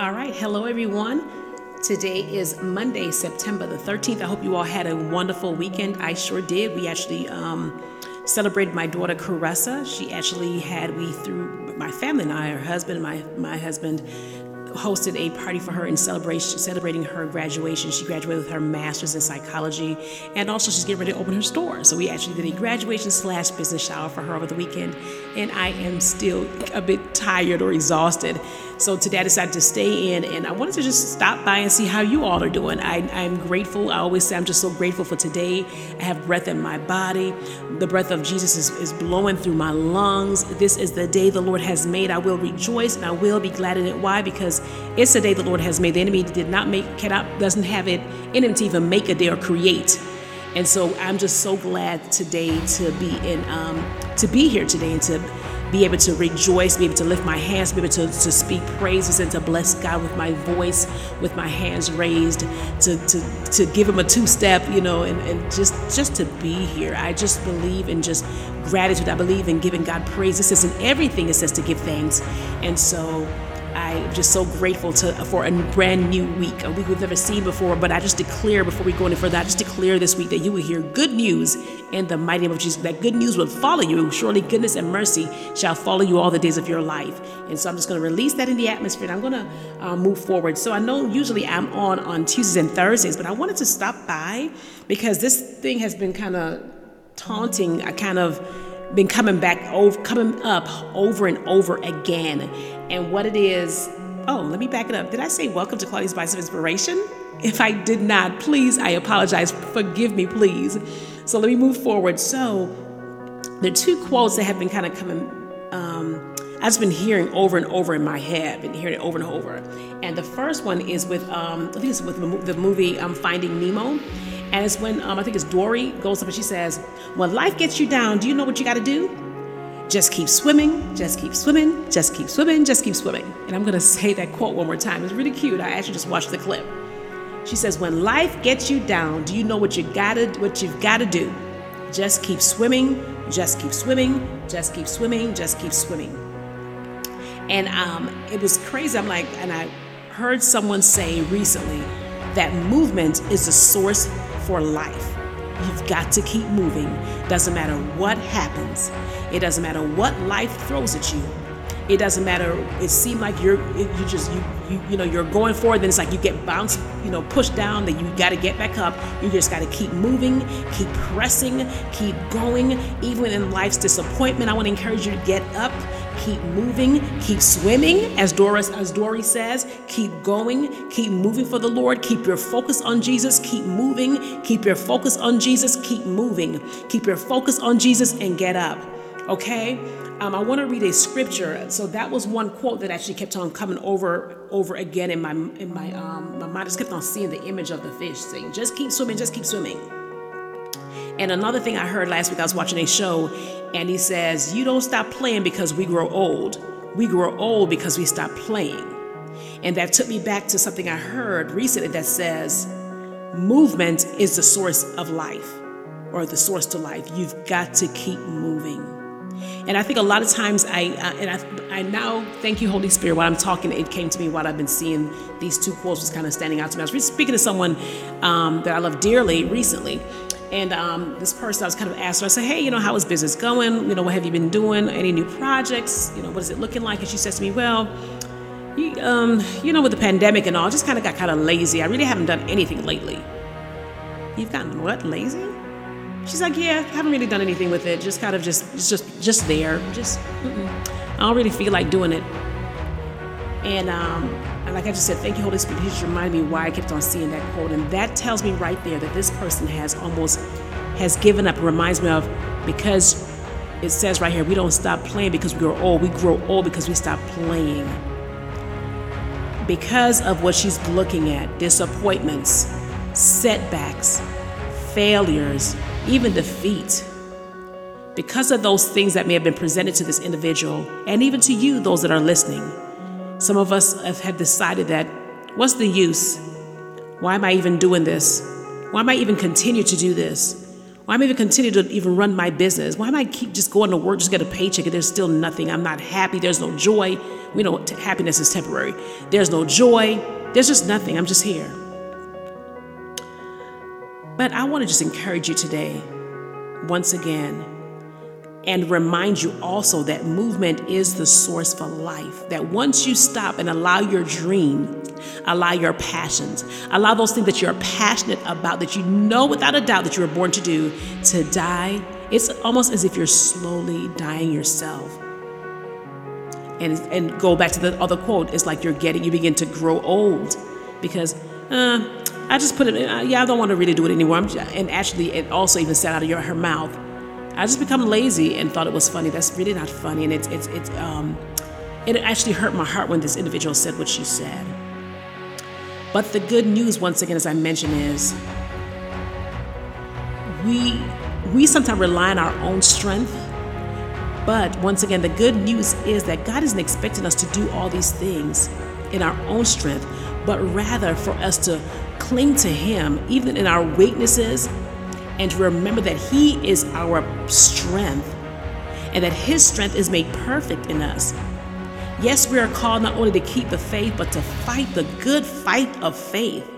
All right, hello everyone. Today is Monday, September the 13th. I hope you all had a wonderful weekend. I sure did. We actually um, celebrated my daughter Caressa. She actually had we through my family and I, her husband, my my husband hosted a party for her in celebration celebrating her graduation. She graduated with her master's in psychology, and also she's getting ready to open her store. So we actually did a graduation slash business shower for her over the weekend, and I am still a bit tired or exhausted. So today I decided to stay in, and I wanted to just stop by and see how you all are doing. I, I'm grateful. I always say I'm just so grateful for today. I have breath in my body. The breath of Jesus is, is blowing through my lungs. This is the day the Lord has made. I will rejoice and I will be glad in it. Why? Because it's the day the Lord has made. The enemy did not make, cannot, doesn't have it in him to even make a day or create. And so I'm just so glad today to be in, um, to be here today and to be able to rejoice, be able to lift my hands, be able to, to speak praises and to bless God with my voice, with my hands raised, to to, to give him a two-step, you know, and, and just just to be here. I just believe in just gratitude. I believe in giving God praise. This isn't everything it says to give thanks. And so I'm just so grateful to for a brand new week, a week we've never seen before. But I just declare before we go any further, I just declare this week that you will hear good news in the mighty name of Jesus. That good news will follow you. Surely goodness and mercy shall follow you all the days of your life. And so I'm just going to release that in the atmosphere. And I'm going to uh, move forward. So I know usually I'm on on Tuesdays and Thursdays, but I wanted to stop by because this thing has been kind of taunting. I kind of been coming back over coming up over and over again. And what it is oh let me back it up. Did i say welcome to claudia's bites of inspiration? If i did not please i apologize. Forgive me please. So let me move forward. So the two quotes that have been kind of coming um, I've been hearing over and over in my head, been hearing it over and over. And the first one is with, um, I think it's with the movie um, Finding Nemo. And it's when um, I think it's Dory goes up and she says, When life gets you down, do you know what you got to do? Just keep swimming, just keep swimming, just keep swimming, just keep swimming. And I'm going to say that quote one more time. It's really cute. I actually just watched the clip. She says, When life gets you down, do you know what you gotta what you've got to do? Just keep swimming, just keep swimming, just keep swimming, just keep swimming. And um, it was crazy. I'm like, and I heard someone say recently that movement is the source for life. You've got to keep moving. Doesn't matter what happens. It doesn't matter what life throws at you. It doesn't matter. It seems like you're you just you you you know you're going forward. Then it's like you get bounced, you know, pushed down. Then you got to get back up. You just got to keep moving, keep pressing, keep going. Even in life's disappointment, I want to encourage you to get up keep moving, keep swimming, as Doris, as Dory says, keep going, keep moving for the Lord, keep your focus on Jesus, keep moving, keep your focus on Jesus, keep moving, keep your focus on Jesus, and get up. Okay? Um, I want to read a scripture. So that was one quote that actually kept on coming over over again in my in my um my mind. just kept on seeing the image of the fish saying, "Just keep swimming, just keep swimming." And another thing I heard last week, I was watching a show, and he says, You don't stop playing because we grow old. We grow old because we stop playing. And that took me back to something I heard recently that says, Movement is the source of life or the source to life. You've got to keep moving. And I think a lot of times I, uh, and I, I now thank you, Holy Spirit. While I'm talking, it came to me while I've been seeing these two quotes was kind of standing out to me. I was speaking to someone um, that I love dearly recently, and um, this person, I was kind of asked her, I said, hey, you know, how is business going? You know, what have you been doing? Any new projects? You know, what is it looking like? And she says to me, well, you, um, you know, with the pandemic and all, I just kind of got kind of lazy. I really haven't done anything lately. You've gotten what? Lazy? She's like, yeah, haven't really done anything with it. Just kind of just, just, just there. Just, mm-mm. I don't really feel like doing it. And um, and like I just said, thank you, Holy Spirit. He just reminded me why I kept on seeing that quote. And that tells me right there that this person has almost has given up. It reminds me of because it says right here, we don't stop playing because we grow old. We grow old because we stop playing. Because of what she's looking at, disappointments, setbacks, failures, even defeat. Because of those things that may have been presented to this individual, and even to you, those that are listening some of us have decided that what's the use? Why am I even doing this? Why am I even continue to do this? Why am I even continue to even run my business? Why am I keep just going to work, just get a paycheck, and there's still nothing? I'm not happy. There's no joy. we know happiness is temporary. There's no joy. There's just nothing. I'm just here. But I want to just encourage you today, once again, and remind you also that movement is the source for life. That once you stop and allow your dream, allow your passions, allow those things that you're passionate about, that you know without a doubt that you were born to do, to die, it's almost as if you're slowly dying yourself. And, and go back to the other quote, it's like you're getting, you begin to grow old because, uh, I just put it, in, uh, yeah, I don't want to really do it anymore. I'm, and actually, it also even said out of your, her mouth, I just become lazy and thought it was funny. That's really not funny, and it's it's it's um, it actually hurt my heart when this individual said what she said. But the good news, once again, as I mentioned, is we we sometimes rely on our own strength. But once again, the good news is that God isn't expecting us to do all these things in our own strength, but rather for us to cling to Him, even in our weaknesses, and to remember that He is our strength and that His strength is made perfect in us. Yes, we are called not only to keep the faith, but to fight the good fight of faith.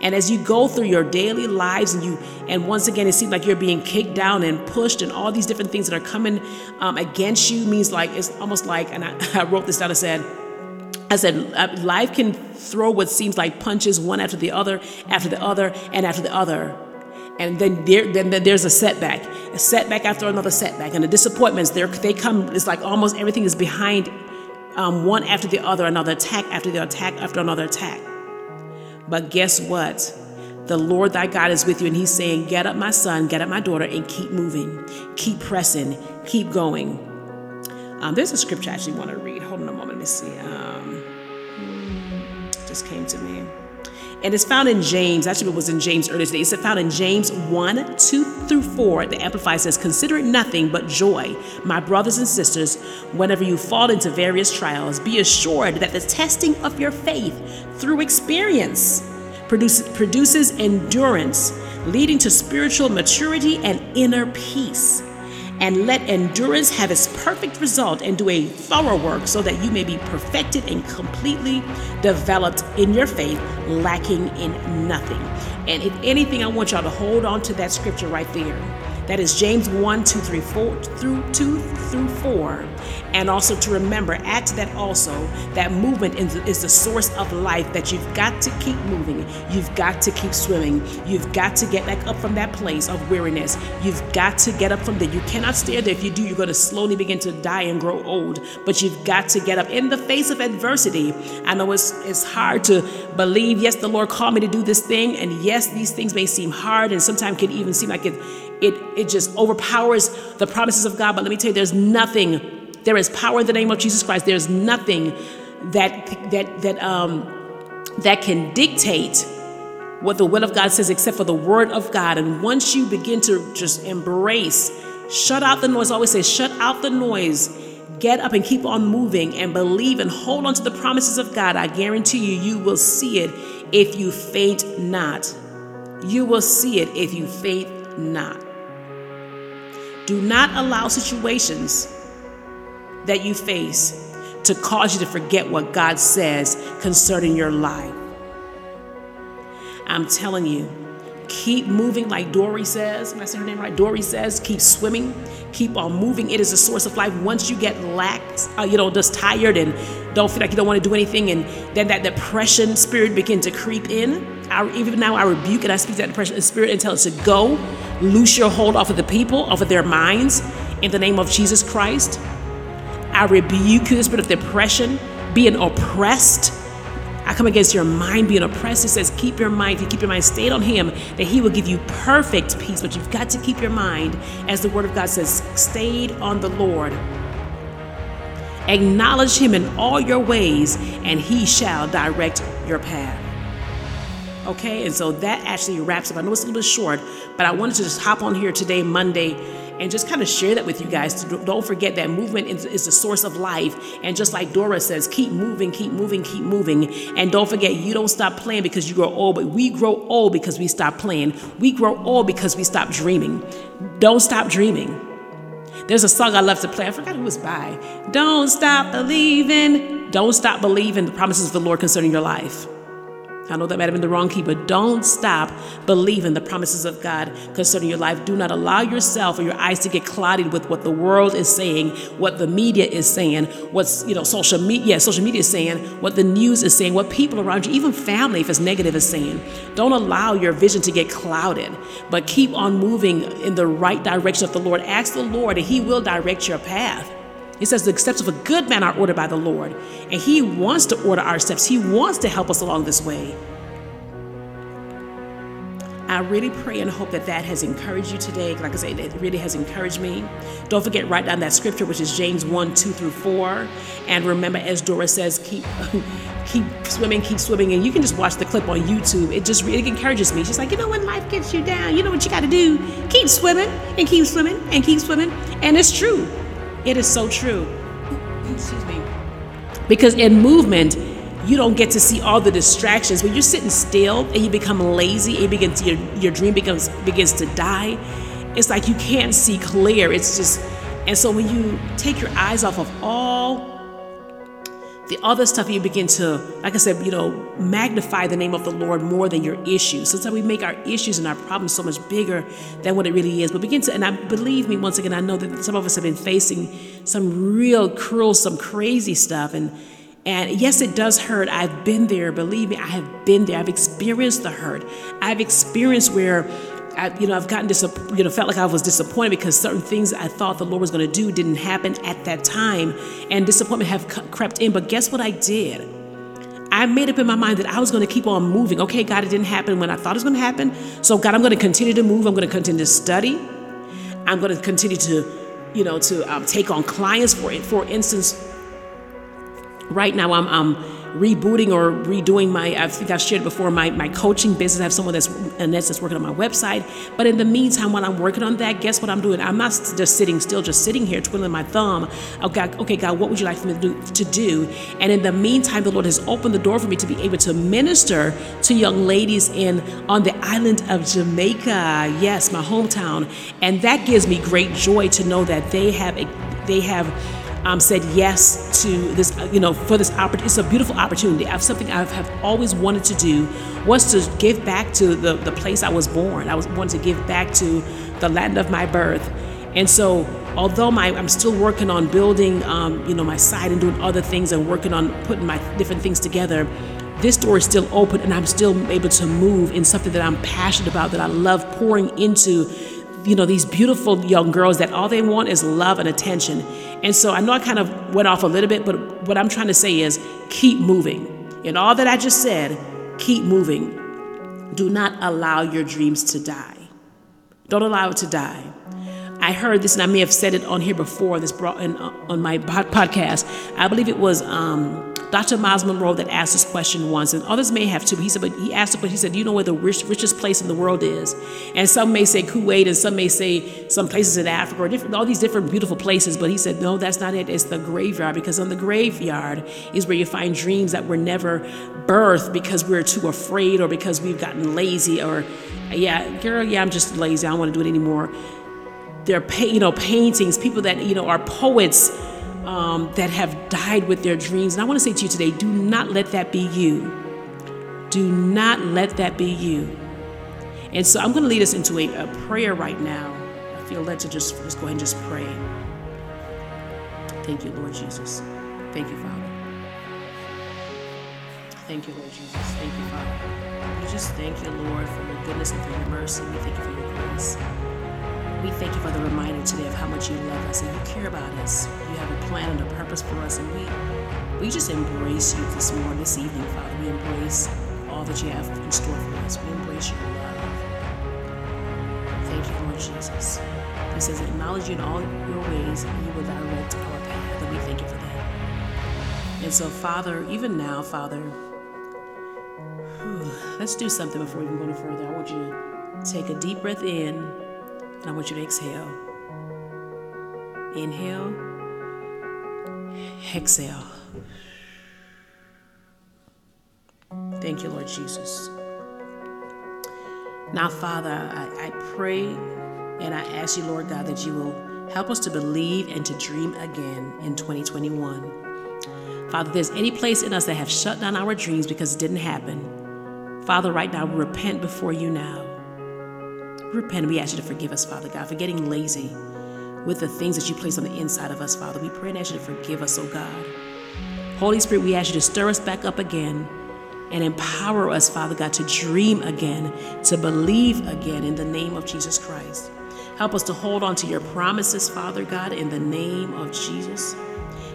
And as you go through your daily lives, and you, and once again, it seems like you're being kicked down and pushed, and all these different things that are coming um, against you means like it's almost like, and I, I wrote this down. I said, I said, uh, life can throw what seems like punches one after the other, after the other, and after the other and then there then, then there's a setback a setback after another setback. And the disappointments there they come it's like almost everything is behind um, one after the other another attack after the attack after another attack. But guess what? The lord thy god is with you and he's saying get up my son get up my daughter and keep moving. Keep pressing. Keep going. Um, there's a scripture i actually want to read. Hold on a moment let me see. Um, just came to me and it's found in James. Actually, it was in James earlier today. It's found in James 1 2 through 4. The Amplified says, Consider it nothing but joy, my brothers and sisters, whenever you fall into various trials. Be assured that the testing of your faith through experience produce, produces endurance, leading to spiritual maturity and inner peace and let endurance have its perfect result and do a thorough work so that you may be perfected and completely developed in your faith, lacking in nothing. And if anything, I want y'all to hold on to that scripture right there. That is James 1, 2, 3, 4 through 2 through 4. And also to remember, add to that also, that movement is the source of life, that you've got to keep moving. You've got to keep swimming. You've got to get back up from that place of weariness. You've got to get up from there. You cannot stay there. If you do, you're going to slowly begin to die and grow old. But you've got to get up in the face of adversity. I know it's, it's hard to believe, yes, the Lord called me to do this thing. And yes, these things may seem hard and sometimes can even seem like it it, it just overpowers the promises of God. But let me tell you, there's nothing, there is power in the name of Jesus Christ. There's nothing that that that um that can dictate what the will of God says except for the word of God. And once you begin to just embrace, shut out the noise, I always say, shut out the noise. Get up and keep on moving and believe and hold on to the promises of God. I guarantee you, you will see it if you faint not. You will see it if you faint not. Do not allow situations that you face to cause you to forget what God says concerning your life. I'm telling you, keep moving like Dory says. Am I saying her name right? Dory says, keep swimming, keep on moving. It is a source of life. Once you get lax, uh, you know, just tired and don't feel like you don't want to do anything, and then that depression spirit begin to creep in. I, even now, I rebuke and I speak that depression spirit and tell it to go, loose your hold off of the people, off of their minds, in the name of Jesus Christ. I rebuke you, the spirit of depression, being oppressed. I come against your mind being oppressed. It says, keep your mind, you keep your mind stayed on Him, that He will give you perfect peace. But you've got to keep your mind, as the Word of God says, stayed on the Lord. Acknowledge Him in all your ways, and He shall direct your path. Okay, and so that actually wraps up. I know it's a little bit short, but I wanted to just hop on here today, Monday, and just kind of share that with you guys. Don't forget that movement is the source of life. And just like Dora says, keep moving, keep moving, keep moving. And don't forget, you don't stop playing because you grow old, but we grow old because we stop playing. We grow old because we stop dreaming. Don't stop dreaming. There's a song I love to play. I forgot who was by. Don't stop believing. Don't stop believing the promises of the Lord concerning your life. I know that might have been the wrong key, but don't stop believing the promises of God concerning your life. Do not allow yourself or your eyes to get clouded with what the world is saying, what the media is saying, what's you know social media, yeah, social media is saying, what the news is saying, what people around you, even family, if it's negative, is saying. Don't allow your vision to get clouded, but keep on moving in the right direction of the Lord. Ask the Lord, and He will direct your path. It says the steps of a good man are ordered by the Lord, and He wants to order our steps. He wants to help us along this way. I really pray and hope that that has encouraged you today. Like I say, it really has encouraged me. Don't forget, write down that scripture, which is James 1 2 through 4. And remember, as Dora says, keep keep swimming, keep swimming. And you can just watch the clip on YouTube. It just really encourages me. She's like, you know, when life gets you down, you know what you got to do? Keep swimming and keep swimming and keep swimming. And it's true. It is so true. Excuse me. Because in movement, you don't get to see all the distractions. When you're sitting still and you become lazy, it begins your your dream becomes begins to die. It's like you can't see clear. It's just and so when you take your eyes off of all the other stuff you begin to like i said you know magnify the name of the lord more than your issues sometimes we make our issues and our problems so much bigger than what it really is but begin to and i believe me once again i know that some of us have been facing some real cruel some crazy stuff and and yes, it does hurt. I've been there. Believe me, I have been there. I've experienced the hurt. I've experienced where I, you know, I've gotten disappointed, you know, felt like I was disappointed because certain things I thought the Lord was going to do didn't happen at that time, and disappointment have crept in. But guess what I did? I made up in my mind that I was going to keep on moving. Okay, God, it didn't happen when I thought it was going to happen. So, God, I'm going to continue to move. I'm going to continue to study. I'm going to continue to, you know, to um, take on clients. For for instance, right now I'm, I'm rebooting or redoing my i think i've shared before my, my coaching business. I have someone that's Annette that's working on my website. But in the meantime while i'm working on that guess what i'm doing? I'm not just sitting still just sitting here twiddling my thumb. Oh god okay god what would you like for me to do, to do? And in the meantime the lord has opened the door for me to be able to minister to young ladies in on the island of jamaica. Yes my hometown. And that gives me great joy to know that they have they have um, said yes to this, you know, for this opportunity. It's a beautiful opportunity. I have something I have always wanted to do was to give back to the, the place I was born. I was wanted to give back to the land of my birth. And so, although my, I'm still working on building, um, you know, my site and doing other things and working on putting my different things together, this door is still open and I'm still able to move in something that I'm passionate about, that I love pouring into you know these beautiful young girls that all they want is love and attention. And so i know i kind of went off a little bit but what i'm trying to say is keep moving. In all that i just said keep moving. Do not allow your dreams to die. Don't allow it to die. I heard this and i may have said it on here before this brought in uh, on my podcast. I believe it was um, Dr. Munroe that asked this question once, and others may have too. He said, but he asked but he said, you know where the rich, richest place in the world is? And some may say Kuwait, and some may say some places in Africa, or different, all these different beautiful places. But he said, No, that's not it. It's the graveyard, because on the graveyard is where you find dreams that were never birthed because we're too afraid or because we've gotten lazy, or, yeah, girl, yeah, I'm just lazy. I don't want to do it anymore. They're, you know, paintings, people that, you know, are poets um, that have died with their dreams. And I want to say to you today do not let that be you. Do not let that be you. And so I'm going to lead us into a, a prayer right now. I feel led to just, just go ahead and just pray. Thank you, Lord Jesus. Thank you, Father. Thank you, Lord Jesus. Thank you, Father. We just thank you, Lord, for your goodness and for your mercy. We thank you for your grace. We thank you for the reminder today of how much you love us and you care about us. You have a plan and a purpose for us, and we we just embrace you this morning, this evening, Father. We embrace all that you have in store for us. We embrace your love. Thank you, Lord Jesus. He says, acknowledge you in all your ways, and you will direct our path. And we thank you for that. And so, Father, even now, Father, let's do something before we even go any further. I want you to take a deep breath in and I want you to exhale. Inhale. Exhale. Thank you, Lord Jesus. Now, Father, I, I pray and I ask you, Lord God, that you will Help us to believe and to dream again in 2021. Father, if there's any place in us that have shut down our dreams because it didn't happen, Father, right now we repent before you now. Repent. We ask you to forgive us, Father God, for getting lazy with the things that you place on the inside of us, Father. We pray and ask you to forgive us, oh God. Holy Spirit, we ask you to stir us back up again and empower us, Father God, to dream again, to believe again in the name of Jesus Christ. Help us to hold on to your promises, Father God, in the name of Jesus.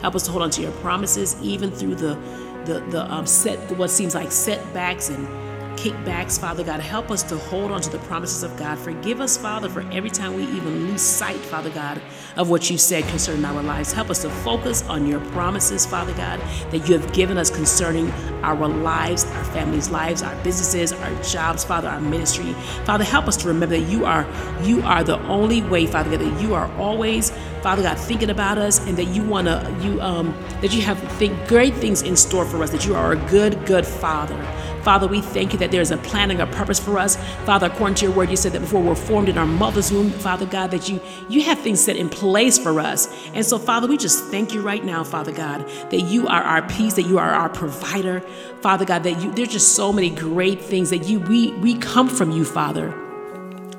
Help us to hold on to your promises even through the the, the um, set what seems like setbacks and kickbacks, Father God. Help us to hold on to the promises of God. Forgive us, Father, for every time we even lose sight, Father God, of what you said concerning our lives. Help us to focus on your promises, Father God, that you have given us concerning our lives, our families' lives, our businesses, our jobs, Father, our ministry. Father, help us to remember that you are you are the only way, Father God, that you are always, Father God, thinking about us and that you wanna you um that you have think great things in store for us, that you are a good, good Father. Father, we thank you that there's a plan and a purpose for us. Father, according to your word, you said that before we're formed in our mother's womb, Father God, that you you have things set in place for us. And so, Father, we just thank you right now, Father God, that you are our peace, that you are our provider, Father God, that you there's just so many great things that you we we come from you, Father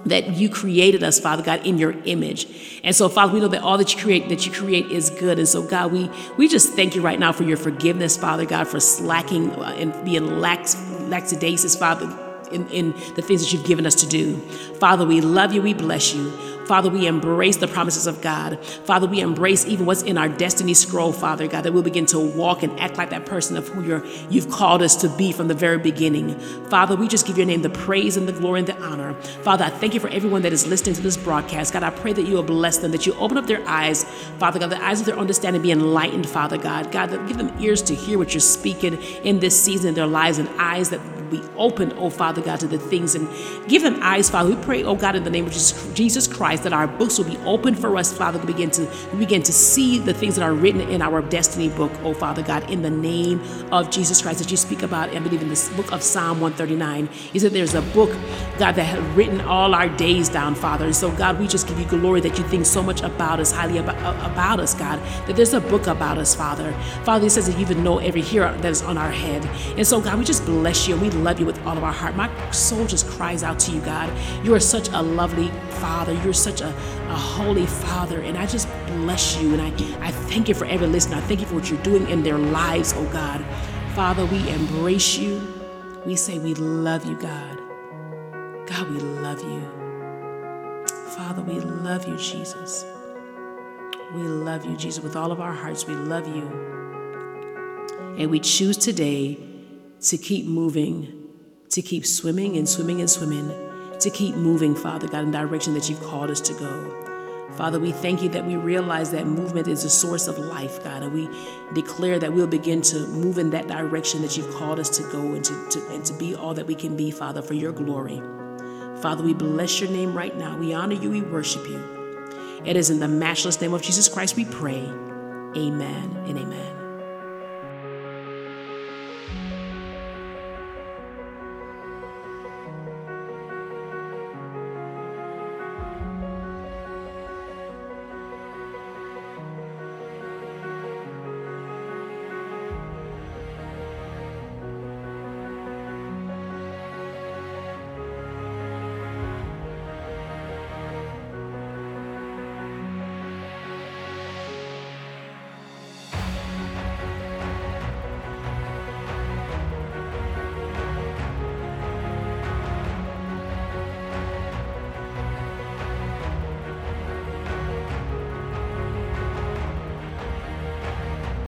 that you created us, Father God, in your image. And so, Father, we know that all that you create, that you create is good. And so, God, we we just thank you right now for your forgiveness, Father God, for slacking uh, and being lax, lackadaisical, Father, in, in the things that you've given us to do. Father, we love you, we bless you. Father, we embrace the promises of God. Father, we embrace even what's in our destiny scroll, Father God, that we'll begin to walk and act like that person of who you're, you've called us to be from the very beginning. Father, we just give your name the praise and the glory and the honor. Father, I thank you for everyone that is listening to this broadcast. God, I pray that you will bless them, that you open up their eyes, Father God, the eyes of their understanding be enlightened, Father God. God, give them ears to hear what you're speaking in this season in their lives and eyes that be open, oh Father God, to the things and give them eyes, Father. We pray, oh God, in the name of Jesus Christ, that our books will be open for us, Father, to begin to begin to see the things that are written in our destiny book, oh Father God, in the name of Jesus Christ, that you speak about, I believe in this book of Psalm 139. You said there's a book, God, that had written all our days down, Father. And so, God, we just give you glory that you think so much about us, highly about, uh, about us, God, that there's a book about us, Father. Father, it says that you even know every hair that is on our head. And so, God, we just bless you and we love you with all of our heart. My soul just cries out to you, God. You are such a lovely Father. You're such a, a holy Father. And I just bless you. And I, I thank you for every listener. I thank you for what you're doing in their lives, oh God. Father, we embrace you. We say we love you, God. God, we love you. Father, we love you, Jesus. We love you, Jesus, with all of our hearts. We love you. And we choose today to keep moving to keep swimming and swimming and swimming, to keep moving, Father God, in the direction that you've called us to go. Father, we thank you that we realize that movement is the source of life, God, and we declare that we'll begin to move in that direction that you've called us to go and to, to, and to be all that we can be, Father, for your glory. Father, we bless your name right now. We honor you, we worship you. It is in the matchless name of Jesus Christ we pray. Amen and amen.